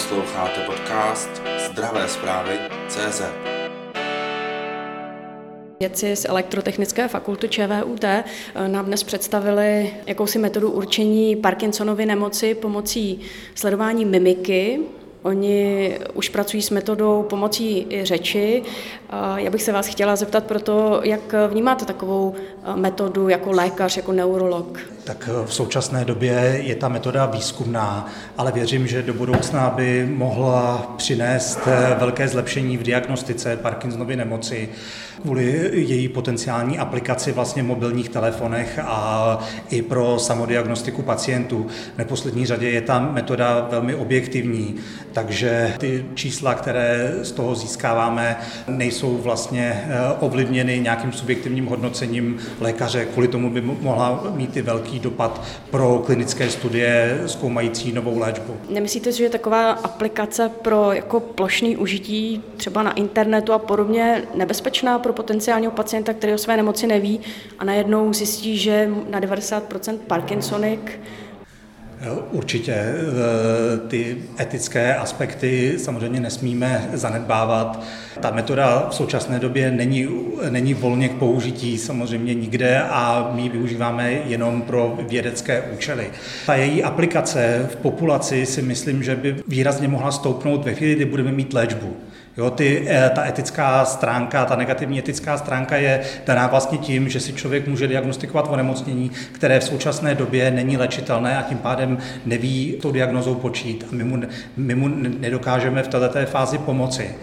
Posloucháte podcast Zdravé zprávy CZ. Vědci z Elektrotechnické fakulty ČVUT eh, nám dnes představili jakousi metodu určení Parkinsonovy nemoci pomocí sledování mimiky, Oni už pracují s metodou pomocí řeči. Já bych se vás chtěla zeptat proto, jak vnímáte takovou metodu jako lékař, jako neurolog? Tak v současné době je ta metoda výzkumná, ale věřím, že do budoucna by mohla přinést velké zlepšení v diagnostice Parkinsonovy nemoci kvůli její potenciální aplikaci vlastně v mobilních telefonech a i pro samodiagnostiku pacientů. V neposlední řadě je ta metoda velmi objektivní, takže ty čísla, které z toho získáváme, nejsou vlastně eh, ovlivněny nějakým subjektivním hodnocením lékaře. Kvůli tomu by mohla mít i velký dopad pro klinické studie zkoumající novou léčbu. Nemyslíte, že je taková aplikace pro jako plošný užití třeba na internetu a podobně nebezpečná pro potenciálního pacienta, který o své nemoci neví a najednou zjistí, že na 90% Parkinsonik Určitě eh, ty etické aspekty samozřejmě nesmíme zanedbávat. Ta metoda v současné době není, není volně k použití samozřejmě nikde a my ji využíváme jenom pro vědecké účely. Ta její aplikace v populaci si myslím, že by výrazně mohla stoupnout ve chvíli, kdy budeme mít léčbu. Jo, ty, eh, ta etická stránka, ta negativní etická stránka je daná vlastně tím, že si člověk může diagnostikovat onemocnění, které v současné době není léčitelné a tím pádem neví tou diagnozou počít a my mu, my mu nedokážeme v této fázi pomoci.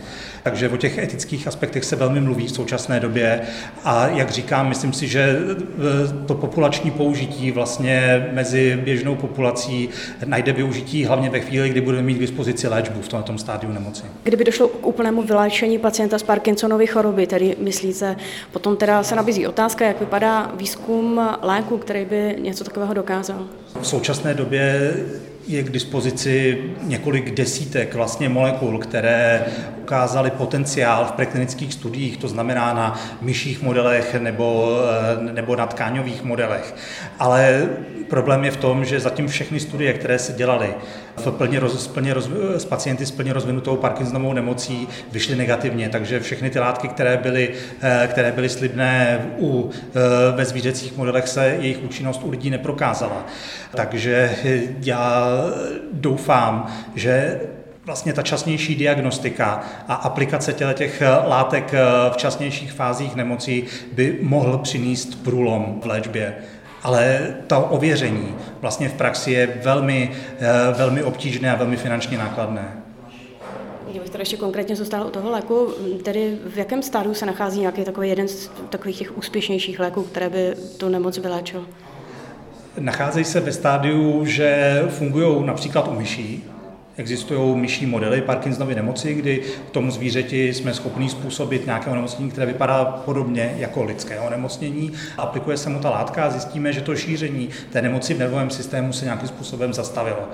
Takže o těch etických aspektech se velmi mluví v současné době a jak říkám, myslím si, že e, to populační použití vlastně mezi běžnou populací najde využití hlavně ve chvíli, kdy budeme mít k dispozici léčbu v tomto stádiu nemoci. Kdyby došlo k úplnému vyléčení pacienta s Parkinsonovy choroby, tedy myslíte, potom teda se nabízí otázka, jak vypadá výzkum léku, který by něco takového dokázal? V současné době je k dispozici několik desítek vlastně molekul, které ukázaly potenciál v preklinických studiích, to znamená na myších modelech nebo, eh, nebo na tkáňových modelech. Ale problém je v tom, že zatím všechny studie, které se dělaly v plně roz, plně roz, s pacienty s plně rozvinutou Parkinsonovou nemocí, vyšly negativně, takže všechny ty látky, které byly, eh, které byly slibné u, eh, ve zvířecích modelech, se jejich účinnost u lidí neprokázala. Takže já doufám, že vlastně ta časnější diagnostika a aplikace těch látek v časnějších fázích nemocí by mohl přinést průlom v léčbě. Ale to ověření vlastně v praxi je velmi, velmi obtížné a velmi finančně nákladné. Kdybych tady ještě konkrétně zůstal u toho léku, tedy v jakém stádiu se nachází nějaký takový jeden z takových těch úspěšnějších léků, které by tu nemoc vyléčil? Nacházejí se ve stádiu, že fungují například u myší, Existují myší modely Parkinsonovy nemoci, kdy tomu zvířeti jsme schopni způsobit nějaké onemocnění, které vypadá podobně jako lidské onemocnění. Aplikuje se mu ta látka a zjistíme, že to šíření té nemoci v nervovém systému se nějakým způsobem zastavilo.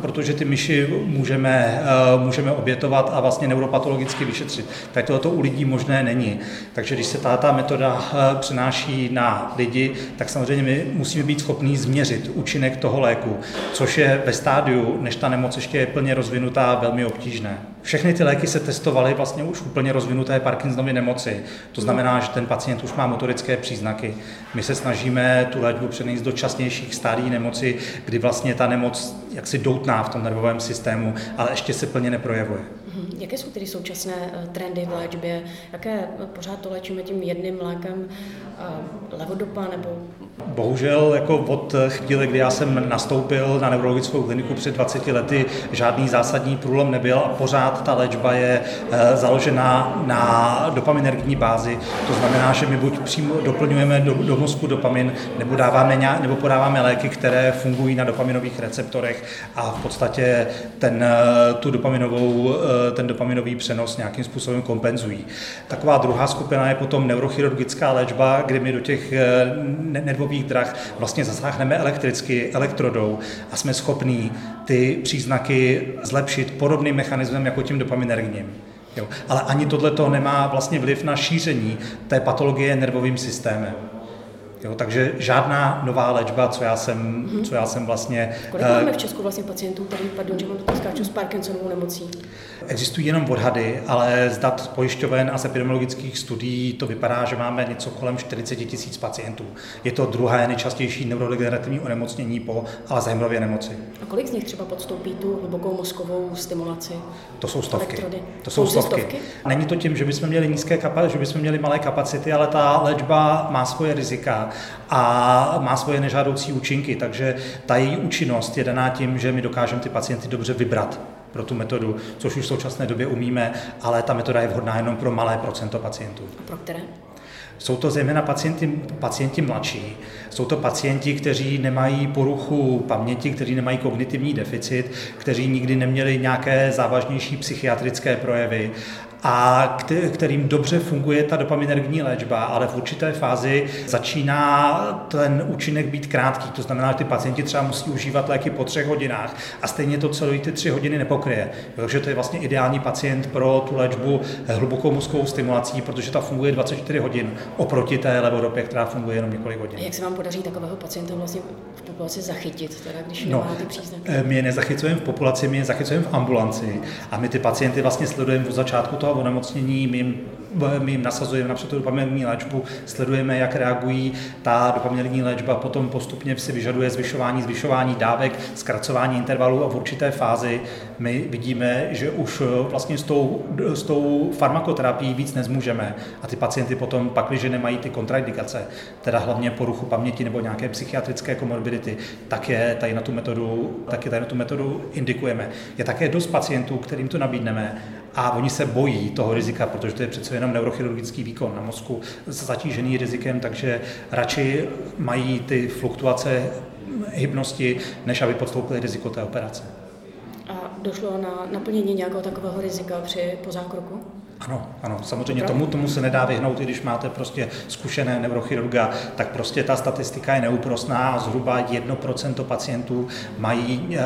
Protože ty myši můžeme, eh, můžeme obětovat a vlastně neuropatologicky vyšetřit. Tak tohle u lidí možné není. Takže když se ta metoda eh, přenáší na lidi, tak samozřejmě my musíme být schopní změřit účinek toho léku, což je ve stádiu, než ta nemoc ještě je plně rozvinutá, velmi obtížné. Všechny ty léky se testovaly vlastně už úplně rozvinuté Parkinsonovy nemoci. To znamená, že ten pacient už má motorické příznaky. My se snažíme tu léčbu přenést do časnějších stádií nemoci, kdy vlastně ta nemoc jaksi doutná v tom nervovém systému, ale ještě se plně neprojevuje. Mhm. Jaké jsou tedy současné eh, trendy v léčbě? Jaké eh, pořád to léčíme tím jedným lékem eh, levodopa nebo? Bohužel jako od chvíle, kdy já jsem nastoupil na neurologickou kliniku před 20 lety, žádný zásadní průlom nebyl a pořád ta léčba je založená na dopaminergní bázi. To znamená, že my buď přímo doplňujeme do, do mozku dopamin, nebo, dáváme nějak, nebo podáváme léky, které fungují na dopaminových receptorech a v podstatě ten, tu dopaminovou ten dopaminový přenos nějakým způsobem kompenzují. Taková druhá skupina je potom neurochirurgická léčba, kdy my do těch eh, nervových drah vlastně zasáhneme elektricky, elektrodou a jsme schopní ty příznaky zlepšit podobným mechanismem jako tím dopaminergním. Jo. Ale ani tohle nemá vlastně vliv na šíření té patologie nervovým systémem. Jo, takže žádná nová léčba, co já jsem, mm-hmm. co já jsem vlastně... Kolik uh, máme v Česku vlastně pacientů, který, pardon, že mám to skáču, s Parkinsonovou nemocí? Existují jenom odhady, ale z dat pojišťoven a z epidemiologických studií to vypadá, že máme něco kolem 40 tisíc pacientů. Je to druhé nejčastější neurodegenerativní onemocnění po Alzheimerově nemoci. A kolik z nich třeba podstoupí tu hlubokou mozkovou stimulaci? To jsou stovky. Elektrody. To jsou stovky. stovky. Není to tím, že bychom měli nízké kapacity, že bychom měli malé kapacity, ale ta léčba má svoje rizika a má svoje nežádoucí účinky, takže ta její účinnost je daná tím, že my dokážeme ty pacienty dobře vybrat pro tu metodu, což už v současné době umíme, ale ta metoda je vhodná jenom pro malé procento pacientů. A pro které? Jsou to zejména pacienti, pacienti mladší, jsou to pacienti, kteří nemají poruchu paměti, kteří nemají kognitivní deficit, kteří nikdy neměli nějaké závažnější psychiatrické projevy a kterým dobře funguje ta dopaminergní léčba, ale v určité fázi začíná ten účinek být krátký. To znamená, že ty pacienti třeba musí užívat léky po třech hodinách a stejně to celé ty tři hodiny nepokryje. Takže to je vlastně ideální pacient pro tu léčbu hlubokou mozkovou stimulací, protože ta funguje 24 hodin oproti té levodopě, která funguje jenom několik hodin. A jak se vám podaří takového pacienta vlastně v populaci zachytit, teda, když no, nemá ty příznaky? Eh, my je nezachycujeme v populaci, my je zachycujeme v ambulanci a my ty pacienty vlastně sledujeme od začátku toho toho onemocnění, my jim, my jim nasazujeme například tu léčbu, sledujeme, jak reagují. Ta dopaminerní léčba potom postupně si vyžaduje zvyšování, zvyšování dávek, zkracování intervalů a v určité fázi my vidíme, že už vlastně s tou, s tou farmakoterapií víc nezmůžeme a ty pacienty potom pak, když nemají ty kontraindikace, teda hlavně poruchu paměti nebo nějaké psychiatrické komorbidity, tak je tady na tu metodu, tak je tady na tu metodu indikujeme. Je také dost pacientů, kterým to nabídneme a oni se bojí toho rizika, protože to je přece jenom neurochirurgický výkon na mozku zatížený rizikem, takže radši mají ty fluktuace hybnosti, než aby podstoupili riziko té operace. A došlo na naplnění nějakého takového rizika při pozákroku? Ano, ano, samozřejmě tomu, tomu se nedá vyhnout, i když máte prostě zkušené neurochirurga, tak prostě ta statistika je neúprostná zhruba 1% pacientů mají, eh,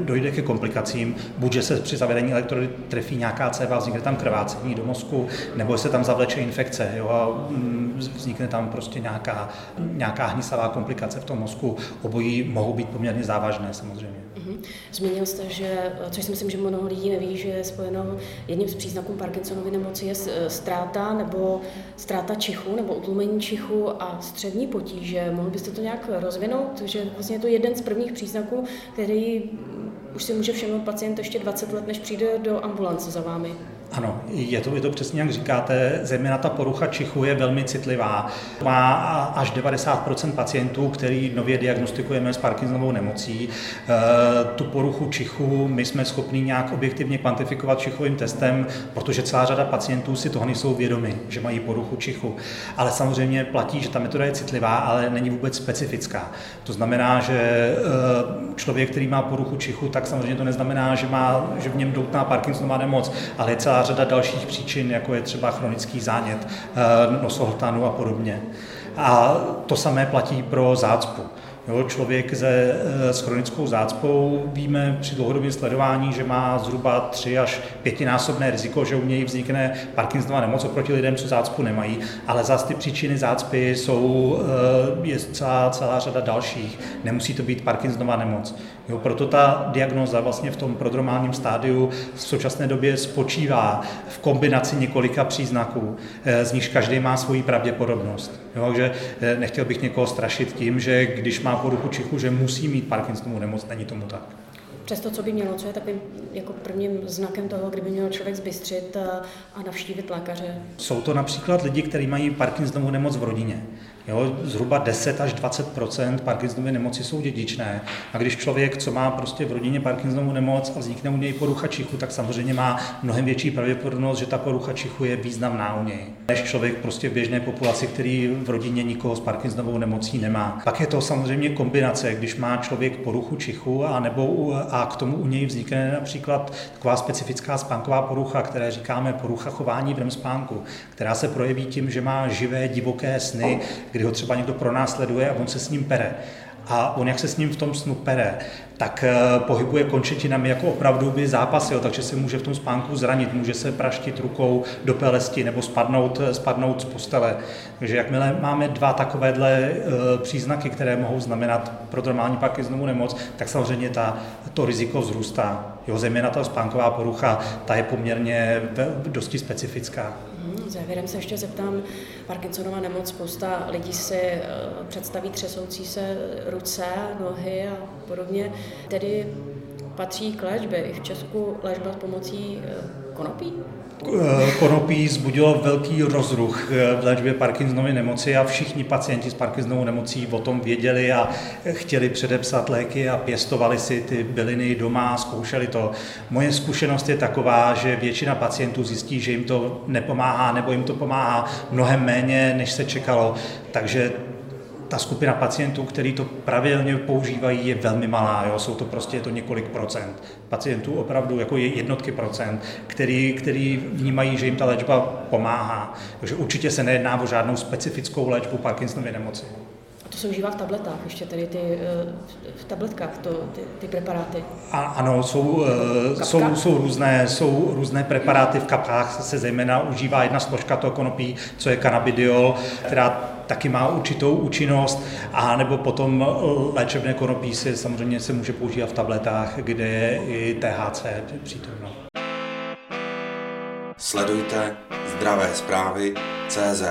dojde ke komplikacím, buď že se při zavedení elektrody trefí nějaká céva, vznikne tam krvácení do mozku, nebo se tam zavleče infekce jo, a mm, vznikne tam prostě nějaká, nějaká hnisavá komplikace v tom mozku. Obojí mohou být poměrně závažné samozřejmě. Mhm. Zmínil jste, že, což si myslím, že mnoho lidí neví, že je spojeno jedním z příznaků Parkinsonovy nemoci je eh, ztráta nebo ztráta čichu nebo utlumení čichu a střední potíže. Mohl byste to nějak rozvinout, že vlastně je to jeden z prvních příznaků, který už si může všimnout pacient ještě 20 let, než přijde do ambulance za vámi. Ano, je to, je to přesně jak říkáte, zejména ta porucha čichu je velmi citlivá. Má až 90% pacientů, který nově diagnostikujeme s Parkinsonovou nemocí. E, tu poruchu čichu my jsme schopni nějak objektivně kvantifikovat čichovým testem, protože celá řada pacientů si toho nejsou vědomi, že mají poruchu čichu. Ale samozřejmě platí, že ta metoda je citlivá, ale není vůbec specifická. To znamená, že e, člověk, který má poruchu čichu, tak samozřejmě to neznamená, že, má, že v něm doutná Parkinsonová nemoc, ale je celá řada dalších příčin, jako je třeba chronický zánět eh, nosohltanu a podobně. A to samé platí pro zácpu. Jo, člověk se, eh, s chronickou zácpou víme při dlouhodobém sledování, že má zhruba 3 až pětinásobné riziko, že u něj vznikne Parkinsonova nemoc oproti lidem, co zácpu nemají, ale zase ty příčiny zácpy jsou, eh, je celá, celá řada dalších. Nemusí to být Parkinsonova nemoc. Jo, proto ta diagnoza vlastně v tom prodromálním stádiu v současné době spočívá v kombinaci několika příznaků, eh, z nichž každý má svoji pravděpodobnost. Jo, takže nechtěl bych někoho strašit tím, že když má poruchu čichu, že musí mít Parkinsonovu nemoc, není tomu tak. Přesto, co by mělo, co je takovým jako prvním znakem toho, kdyby měl člověk zbystřit a navštívit lékaře? Jsou to například lidi, kteří mají Parkinsonovu nemoc v rodině. Jo, zhruba 10 až 20 Parkinsonovy nemoci jsou dědičné. A když člověk, co má prostě v rodině Parkinsonovu nemoc a vznikne u něj porucha čichu, tak samozřejmě má mnohem větší pravděpodobnost, že ta porucha čichu je významná u něj. Než člověk prostě v běžné populaci, který v rodině nikoho s Parkinsonovou nemocí nemá. Pak je to samozřejmě kombinace, když má člověk poruchu čichu a, nebo, a k tomu u něj vznikne například taková specifická spánková porucha, které říkáme porucha chování v spánku, která se projeví tím, že má živé divoké sny, kdy ho třeba někdo pronásleduje a on se s ním pere. a on jak se s ním v tom snu pere, tak eh, pohybuje končetinami jako opravdu by zápasil, takže se může v tom spánku zranit, může se praštit rukou do pelesti nebo spadnout, eh, spadnout z postele. Takže jakmile máme dva takovéhle eh, příznaky, které mohou znamenat prodromální Parkinsonovu nemoc, tak samozřejmě ta, to riziko vzrůstá. Jo, zejména ta spánková porucha, ta je poměrně dosti specifická. Hmm, závěrem se ještě zeptám, Parkinsonova nemoc, spousta lidí si představí třesoucí se ruce, nohy a podobně. Tedy patří k léčbě i v Česku léčba s pomocí eh, konopí? Eh, konopí zbudilo velký rozruch eh, v léčbě Parkinsonovy nemoci a všichni pacienti s Parkinsonovou nemocí o tom věděli a chtěli předepsat léky a pěstovali si ty byliny doma, zkoušeli to. Moje zkušenost je taková, že většina pacientů zjistí, že jim to nepomáhá nebo jim to pomáhá mnohem méně, než se čekalo. Takže ta skupina pacientů, který to pravidelně používají, je velmi malá. Jo? Jsou to prostě je to několik procent pacientů, opravdu jako je jednotky procent, který, který vnímají, že jim ta léčba pomáhá. Takže určitě se nejedná o žádnou specifickou léčbu Parkinsonovy nemoci. To se užívá v tabletách, ještě tady ty eh, v tabletkách, to, ty, ty preparáty? A, ano, jsou, eh, jsou, jsou, různé, jsou různé preparáty v kapkách, se zejména užívá jedna složka toho konopí, co je cannabidiol, která taky má určitou účinnost, a nebo potom léčebné konopí se samozřejmě se může používat v tabletách, kde je i THC přítomno. Sledujte zdravé zprávy CZ.